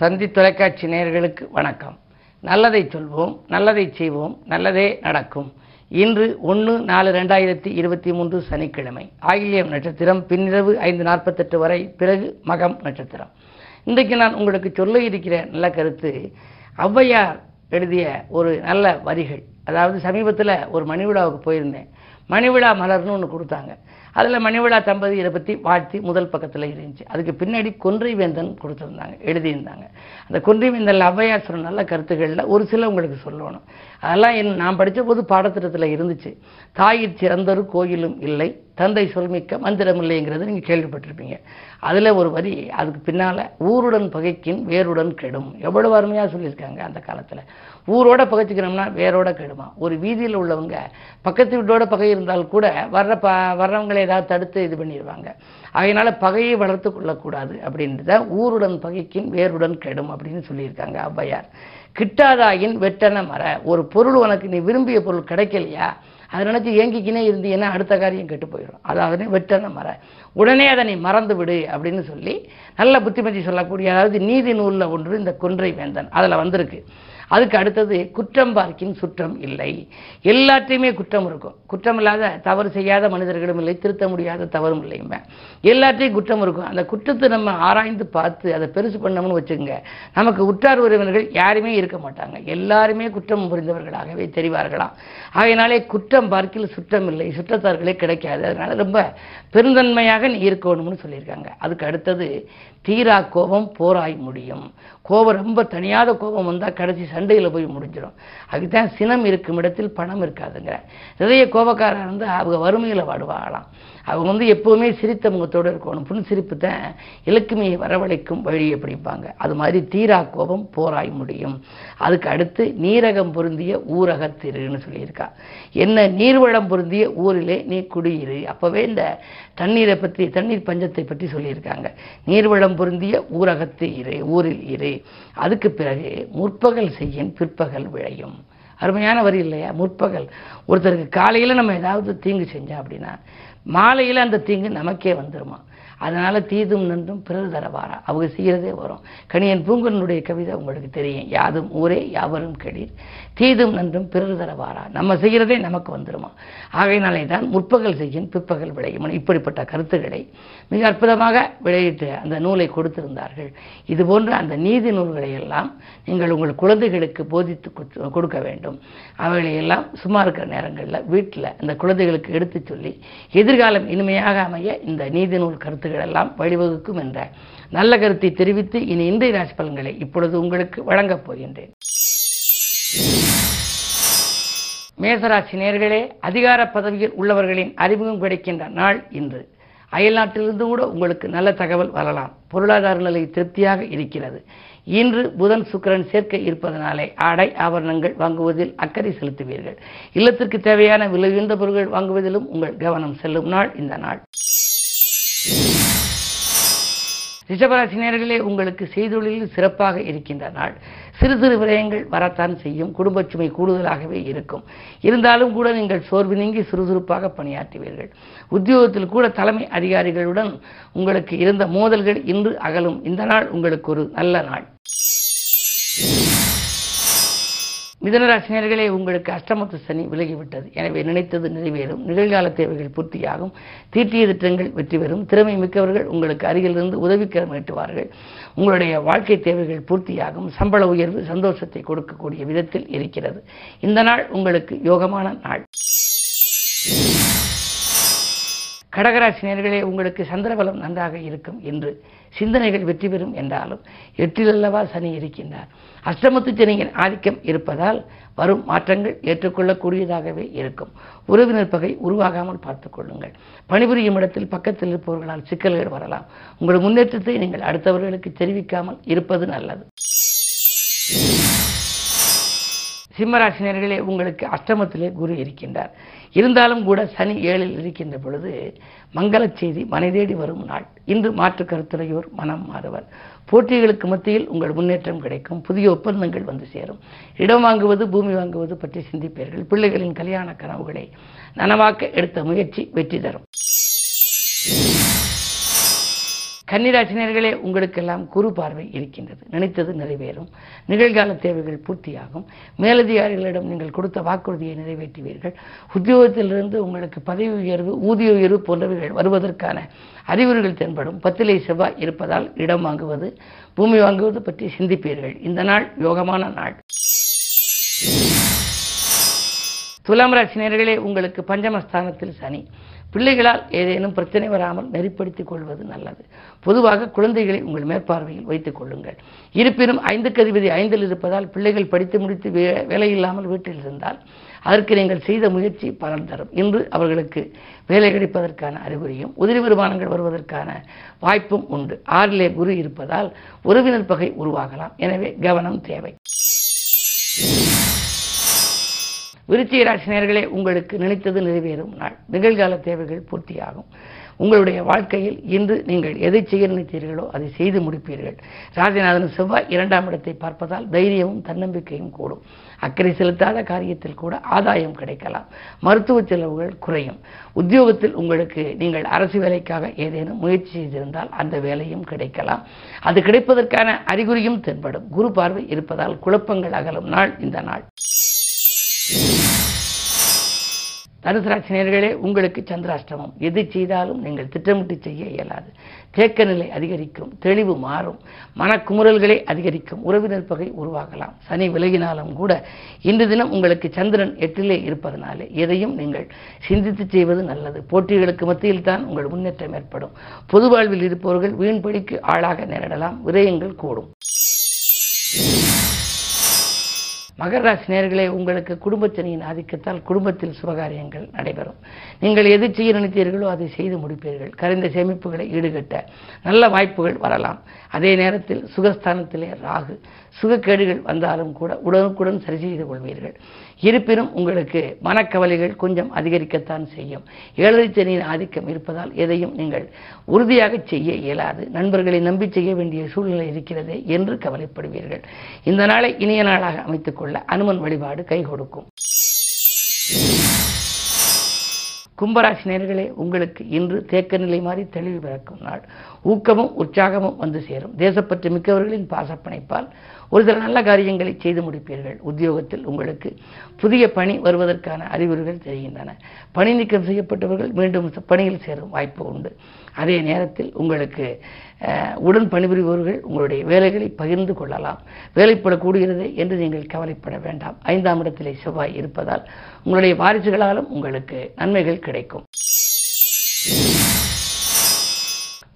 தந்தி தொலைக்காட்சி நேயர்களுக்கு வணக்கம். நல்லதை சொல்வோம் நல்லதை செய்வோம் நல்லதே நடக்கும். இன்று ஒன்று நாலு ரெண்டாயிரத்தி இருபத்தி மூன்று சனிக்கிழமை. ஆயில்யம் நட்சத்திரம் பின்னிரவு ஐந்து நாற்பத்தெட்டு வரை பிறகு மகம் நட்சத்திரம். இன்றைக்கு நான் உங்களுக்கு சொல்ல இருக்கிற நல்ல கருத்து ஔவையார் எழுதிய ஒரு நல்ல வரிகள். அதாவது சமீபத்தில் ஒரு மணிவிழாவுக்கு போயிருந்தேன். மணிவிழா மலர்னு ஒன்று கொடுத்தாங்க. அதில் மணிவிழா தம்பதியரை பற்றி வாழ்த்தி முதல் பக்கத்தில் இருந்துச்சு. அதுக்கு பின்னாடி கொன்றை வேந்தன் கொடுத்துருந்தாங்க எழுதியிருந்தாங்க. அந்த கொன்றை வேந்தனில் ஔவையார் சொன்ன நல்ல கருத்துக்களில் ஒரு சில உங்களுக்கு சொல்லணும். அதெல்லாம் என் நான் படித்த போது பாடத்திட்டத்தில் இருந்துச்சு. தாயிற் சிறந்தொரு கோயிலும் இல்லை. தந்தை சொல்மிக்க மந்திரம் இல்லைங்கிறது நீங்கள் கேள்விப்பட்டிருப்பீங்க. அதில் ஒரு வரி அதுக்கு பின்னால் ஊருடன் பகைக்கின் வேருடன் கெடும். எவ்வளவு அருமையாக சொல்லியிருக்காங்க அந்த காலத்தில். ஊரோட பகைச்சிக்கணும்னா வேரோட கெடுமா? ஒரு வீதியில் உள்ளவங்க பக்கத்து வீட்டோட பகை இருந்தால் கூட வர்ற ப வர்றவங்களை ஏதாவது தடுத்து இது பண்ணிடுவாங்க அதனால் பகையை வளர்த்து கொள்ளக்கூடாது அப்படின்றத ஊருடன் பகைக்கின் வேருடன் கெடும் அப்படின்னு சொல்லியிருக்காங்க ஔவையார். கிட்டாதாயின் வெட்டன மர ஒரு பொருள் உனக்கு நீ விரும்பிய பொருள் கிடைக்கலையா? அதை நினச்சி ஏங்கிக்கினே இருந்தீங்கன்னா அடுத்த காரியம் கெட்டு போயிடும். அதாவது வெட்டன மர உடனே அதை நீ மறந்து விடு அப்படின்னு சொல்லி நல்ல புத்திமதி சொல்லக்கூடிய அதாவது நீதி நூலில் ஒன்று இந்த கொன்றை வேந்தன். அதில் வந்திருக்கு. அதுக்கு அடுத்தது குற்றம் பார்க்கின் சுற்றம் இல்லை. எல்லாத்தையுமே குற்றம் இருக்கும். குற்றம் இல்லாத தவறு செய்யாத மனிதர்களும் இல்லை திருத்த முடியாத தவறும் இல்லைங்க எல்லாத்தையும் குற்றம் இருக்கும். அந்த குற்றத்தை நம்ம ஆராய்ந்து பார்த்து அதை பெருசு பண்ணோம்னு வச்சுக்கோங்க. நமக்கு உற்றார் உறவினர்கள் யாருமே இருக்க மாட்டாங்க. எல்லாருமே குற்றம் புரிந்தவர்களாகவே தெரிவார்களாம். ஆகையினாலே குற்றம் பார்க்கில் சுற்றம் இல்லை. சுற்றத்தார்களே கிடைக்காது. அதனால ரொம்ப பெருந்தன்மையாக நீ இருக்கணும்னு சொல்லியிருக்காங்க. அதுக்கு அடுத்தது தீரா கோபம் போராய் முடியும். கோபம் ரொம்ப தனியாத கோபம் வந்தால் கடைசி சண்டையில் போய் முடிஞ்சிடும். அதுதான் சினம் இருக்கும் இடத்தில் பணம் இருக்காதுங்கிற நிறைய கோபக்காரர் இருந்தால் அவங்க வறுமையில் வாடுவாங்களாம். அவங்க வந்து எப்போவுமே சிரித்த முகத்தோடு இருக்கணும். புன்சிரிப்பு தான் இலக்குமையை வரவழைக்கும் வழியை பிடிப்பாங்க அது மாதிரி தீரா கோபம் போராய் முடியும். அதுக்கு அடுத்து நீரகம் பொருந்திய ஊரகத்திருன்னு சொல்லியிருக்கா. என்ன நீர்வளம் பொருந்திய ஊரிலே நீ குடியிரு. அப்போவே இந்த தண்ணீரை பற்றி தண்ணீர் பஞ்சத்தை பற்றி சொல்லியிருக்காங்க. நீர்வளம் பொருந்திய ஊரகத்து இரு ஊரில் இரு. அதுக்கு பிறகு முற்பகல் செய்யின் பிற்பகல் விளையும். அருமையான வரி இல்லையா? முற்பகல். ஒருத்தருக்கு காலையில் நம்ம ஏதாவது தீங்கு செஞ்சோம் அப்படின்னா மாலையில் அந்த தீங்கு நமக்கே வந்துருமா? அதனால தீதும் நன்றும் பிறர் தரவாரா? அவங்க செய்கிறதே வரும். கணியன் பூங்கனுடைய கவிதை உங்களுக்கு தெரியும். யாதும் ஊரே யாவரும் கெடீர். தீதும் நன்றும் பிறர் தரவாரா? நம்ம செய்கிறதே நமக்கு வந்துடுமா ஆகையினாலே தான் முற்பகல் செய்யும் பிற்பகல் விளையும். இப்படிப்பட்ட கருத்துக்களை மிக அற்புதமாக விளையிட்டு அந்த நூலை கொடுத்திருந்தார்கள். இது போன்ற அந்த நீதி நூல்களை எல்லாம் நீங்கள் உங்கள் குழந்தைகளுக்கு போதித்து கொடுக்க வேண்டும். அவைகளை எல்லாம் சும்மா இருக்கிற நேரங்களில் வீட்டில் அந்த குழந்தைகளுக்கு எடுத்துச் சொல்லி எதிர்காலம் இனிமையாக அமைய இந்த நீதி நூல் கருத்து கருத்துக்கள் எல்லாம் வழிவகுக்கும் என்ற நல்ல கருத்தை தெரிவித்து இனி இன்றைய ராசி பலன்களை இப்பொழுது உங்களுக்கு வழங்கப் போகின்றேன். மேசராசி நேர்களே அதிகார பதவியில் உள்ளவர்களின் அறிமுகம் கிடைக்கின்ற நாள் இன்று. அயல்நாட்டிலிருந்து கூட உங்களுக்கு நல்ல தகவல் வரலாம். பொருளாதார நிலை திருப்தியாக இருக்கிறது. இன்று புதன் சுக்கரன் சேர்க்க இருப்பதனாலே ஆடை ஆபரணங்கள் வாங்குவதில் அக்கறை செலுத்துவீர்கள். இல்லத்திற்கு தேவையான விலை உயர்ந்த பொருட்கள் வாங்குவதிலும் உங்கள் கவனம் செல்லும் நாள் இந்த நாள். ரிஷபராசினியர்களே உங்களுக்கு செய்தொழிலில் சிறப்பாக இருக்கின்ற நாள். சிறு சிறு விரயங்கள் வரத்தான் செய்யும். குடும்ப சுமை கூடுதலாகவே இருக்கும். இருந்தாலும் கூட நீங்கள் சோர்வு நீங்கி சுறுசுறுப்பாக பணியாற்றுவீர்கள். உத்தியோகத்தில் கூட தலைமை அதிகாரிகளுடன் உங்களுக்கு இருந்த மோதல்கள் இன்று அகலும். இந்த நாள் உங்களுக்கு ஒரு நல்ல நாள். மிதனராசினியர்களே உங்களுக்கு அஷ்டமத்து சனி விலகிவிட்டது. எனவே நினைத்தது நிறைவேறும். நிகழ்கால தேவைகள் பூர்த்தியாகும். தீட்டிய திட்டங்கள் வெற்றி பெறும். திறமை மிக்கவர்கள் உங்களுக்கு அருகிலிருந்து உதவிக்கரம் நீட்டுவார்கள் உங்களுடைய வாழ்க்கை தேவைகள் பூர்த்தியாகும். சம்பள உயர்வு சந்தோஷத்தை கொடுக்கக்கூடிய விதத்தில் இருக்கிறது. இந்த நாள் உங்களுக்கு யோகமான நாள். கடகராசினியர்களே உங்களுக்கு சந்திரபலம் நன்றாக இருக்கும் என்று சிந்தனைகள் வெற்றி பெறும் என்றாலும் எட்டில் அல்லவா சனி இருக்கின்றார். அஷ்டமத்து சனியின் ஆதிக்கம் இருப்பதால் வரும் மாற்றங்கள் ஏற்றுக்கொள்ளக்கூடியதாகவே இருக்கும். உறவினர் பகை உருவாகாமல் பார்த்துக் கொள்ளுங்கள். பணிபுரியும் இடத்தில் பக்கத்தில் இருப்பவர்களால் சிக்கல்கள் வரலாம். உங்கள் முன்னேற்றத்தை நீங்கள் அடுத்தவர்களுக்கு தெரிவிக்காமல் இருப்பது நல்லது. சிம்மராசினியர்களே உங்களுக்கு அஷ்டமத்திலே குரு இருக்கின்றார். இருந்தாலும் கூட சனி ஏழில் இருக்கின்ற பொழுது மங்களச் செய்தி மனைதேடி வரும் நாள். இன்று மாற்று கருத்துடையோர் மனம் மாறுவர். போட்டிகளுக்கு மத்தியில் உங்கள் முன்னேற்றம் கிடைக்கும். புதிய ஒப்பந்தங்கள் வந்து சேரும். இடம் வாங்குவது பூமி வாங்குவது பற்றி சிந்திப்பீர்கள். பிள்ளைகளின் கல்யாண கனவுகளை நனவாக்க எடுத்த முயற்சி வெற்றி தரும். கன்னிராசினியர்களே உங்களுக்கெல்லாம் குரு பார்வை இருக்கின்றது. நினைத்தது நிறைவேறும். நிகழ்கால தேவைகள் பூர்த்தியாகும். மேலதிகாரிகளிடம் நீங்கள் கொடுத்த வாக்குறுதியை நிறைவேற்றுவீர்கள். உத்தியோகத்திலிருந்து உங்களுக்கு பதவி உயர்வு ஊதிய உயர்வு போன்றவைகள் வருவதற்கான அறிகுறிகள் தென்படும். பத்திலை செவ்வாய் இருப்பதால் இடம் வாங்குவது பூமி வாங்குவது பற்றி சிந்திப்பீர்கள். இந்த நாள் யோகமான நாள். துலாம் ராசினியர்களே உங்களுக்கு பஞ்சமஸ்தானத்தில் சனி. பிள்ளைகளால் ஏதேனும் பிரச்சனை வராமல் நெறிப்படுத்திக் கொள்வது நல்லது. பொதுவாக குழந்தைகளை உங்கள் மேற்பார்வையில் வைத்துக் கொள்ளுங்கள். இருப்பினும் ஐந்துக்கு அதிபதி ஐந்தில் இருப்பதால் பிள்ளைகள் படித்து முடித்து வே- வேலை இல்லாமல் வீட்டில் இருந்தால் அதற்கு நீங்கள் செய்த முயற்சி பலன் தரும். இன்று அவர்களுக்கு வேலை கிடைப்பதற்கான அறிகுறியும் உதிரி வருமானங்கள் வருவதற்கான வாய்ப்பும் உண்டு. ஆறிலே குரு இருப்பதால் உறவினர் பகை உருவாகலாம். எனவே கவனம் தேவை. விருச்சிக ராசினியர்களே உங்களுக்கு நினைத்தது நிறைவேறும். நாள் நிகழ்கால தேவைகள் பூர்த்தியாகும். உங்களுடைய வாழ்க்கையில் இன்று நீங்கள் எதை செய்ய நினைத்தீர்களோ அதை செய்து முடிப்பீர்கள். ராஜநாதன் செவ்வாய் இரண்டாம் இடத்தை பார்ப்பதால் தைரியமும் தன்னம்பிக்கையும் கூடும். அக்கறை செலுத்தாத காரியத்தில் கூட ஆதாயம் கிடைக்கலாம். மருத்துவ செலவுகள் குறையும். உத்தியோகத்தில் உங்களுக்கு நீங்கள் அரசு வேலைக்காக ஏதேனும் முயற்சி செய்திருந்தால் அந்த வேலையும் கிடைக்கலாம். அது கிடைப்பதற்கான அறிகுறியும் தென்படும். குரு பார்வை இருப்பதால் குழப்பங்கள் அகலும். நாள் இந்த நாள். தனுசு உங்களுக்கு சந்திராஷ்டமம். எது செய்தாலும் நீங்கள் திட்டமிட்டு செய்ய இயலாது. தேக்க நிலை அதிகரிக்கும் தெளிவு மாறும் மனக்குமுறல்களே அதிகரிக்கும் உறவினர் பகை உருவாகலாம். சனி விலகினாலும் கூட இன்று தினம் உங்களுக்கு சந்திரன் எட்டிலே இருப்பதனாலே எதையும் நீங்கள் சிந்தித்து செய்வது நல்லது. போட்டிகளுக்கு மத்தியில் தான் உங்கள் முன்னேற்றம் ஏற்படும். பொது வாழ்வில் இருப்பவர்கள் வீண்படிக்கு ஆளாக நேரிடலாம். விரயங்கள் கூடும். மகர ராசி நேர்களே உங்களுக்கு குடும்பத்தினையின் ஆதிக்கத்தால் குடும்பத்தில் சுபகாரியங்கள் நடைபெறும். நீங்கள் எது செய்ய நினைத்தீர்களோ அதை செய்து முடிப்பீர்கள். கரைந்த சேமிப்புகளை ஈடுகட்ட நல்ல வாய்ப்புகள் வரலாம். அதே நேரத்தில் சுகஸ்தானத்திலே ராகு. சுகக்கேடுகள் வந்தாலும் கூட உடனுக்குடன் சரி செய்து கொள்வீர்கள். இருப்பினும் உங்களுக்கு மனக்கவலைகள் கொஞ்சம் அதிகரிக்கத்தான் செய்யும். ஏழரை சனியின் ஆதிக்கம் இருப்பதால் எதையும் நீங்கள் உறுதியாக செய்ய இயலாது. நண்பர்களை நம்பி செய்ய வேண்டிய சூழ்நிலை இருக்கிறதே என்று கவலைப்படுவீர்கள். இந்த நாளை இனிய நாளாக அமைத்துக் கொள்ள அனுமன் வழிபாடு கை கொடுக்கும். கும்பராசி நேர்களே உங்களுக்கு இன்று தேக்க நிலை மாறி தெளிவு பிறக்கும் நாள். ஊக்கமும் உற்சாகமும் வந்து சேரும். தேசப்பற்று மிக்கவர்களின் பாசப்பணைப்பால் ஒரு சில நல்ல காரியங்களை செய்து முடிப்பீர்கள். உத்தியோகத்தில் உங்களுக்கு புதிய பணி வருவதற்கான அறிகுறிகள் தெரிகின்றன. பணி நீக்கம் செய்யப்பட்டவர்கள் மீண்டும் பணியில் சேரும் வாய்ப்பு உண்டு. அதே நேரத்தில் உங்களுக்கு உடன் பணிபுரிபவர்கள் உங்களுடைய வேலைகளை பகிர்ந்து கொள்ளலாம். வேலைப்படக்கூடுகிறது என்று நீங்கள் கவலைப்பட வேண்டாம். ஐந்தாம் இடத்திலே செவ்வாய் இருப்பதால் உங்களுடைய வாரிசுகளாலும் உங்களுக்கு நன்மைகள் கிடைக்கும்.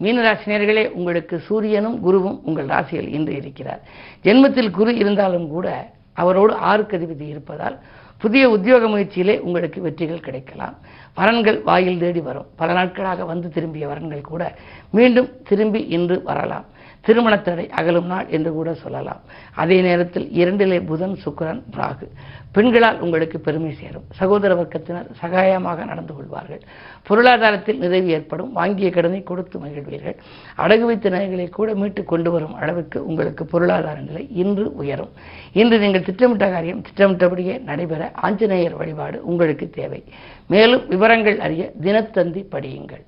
மீனராசினியர்களே உங்களுக்கு சூரியனும் குருவும் உங்கள் ராசியில் இன்று இருக்கிறார். ஜென்மத்தில் குரு இருந்தாலும் கூட அவரோடு ஆறுக்கு அதிபதி இருப்பதால் புதிய உத்தியோக முயற்சியிலே உங்களுக்கு வெற்றிகள் கிடைக்கலாம். வரன்கள் வாயில் தேடி வரும். பல நாட்களாக வந்து திரும்பிய வரன்கள் கூட மீண்டும் திரும்பி இன்று வரலாம். திருமணத்தடை அகலும் நாள் என்று கூட சொல்லலாம். அதே நேரத்தில் இரண்டிலே புதன் சுக்கரன் ராகு. பெண்களால் உங்களுக்கு பெருமை சேரும். சகோதர வர்க்கத்தினர் சகாயமாக நடந்து கொள்வார்கள். பொருளாதாரத்தில் நிறைவு ஏற்படும். வாங்கிய கடனை கொடுத்து மகிழ்வீர்கள். அடகு வைத்த நகைகளை கூட மீட்டு கொண்டு வரும் அளவுக்கு உங்களுக்கு பொருளாதார நிலை இன்று உயரும். இன்று நீங்கள் திட்டமிட்ட காரியம் திட்டமிட்டபடியே நடைபெற ஆஞ்சநேயர் வழிபாடு உங்களுக்கு தேவை. மேலும் விவரங்கள் அறிய தினத்தந்தி படியுங்கள்.